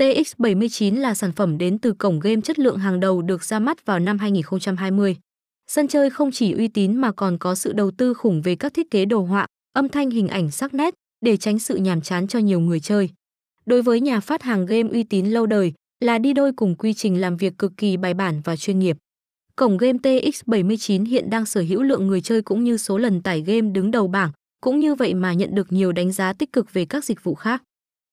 TX79 là sản phẩm đến từ cổng game chất lượng hàng đầu được ra mắt vào năm 2020. Sân chơi không chỉ uy tín mà còn có sự đầu tư khủng về các thiết kế đồ họa, âm thanh hình ảnh sắc nét để tránh sự nhàm chán cho nhiều người chơi. Đối với nhà phát hàng game uy tín lâu đời là đi đôi cùng quy trình làm việc cực kỳ bài bản và chuyên nghiệp. Cổng game TX79 hiện đang sở hữu lượng người chơi cũng như số lần tải game đứng đầu bảng, cũng như vậy mà nhận được nhiều đánh giá tích cực về các dịch vụ khác.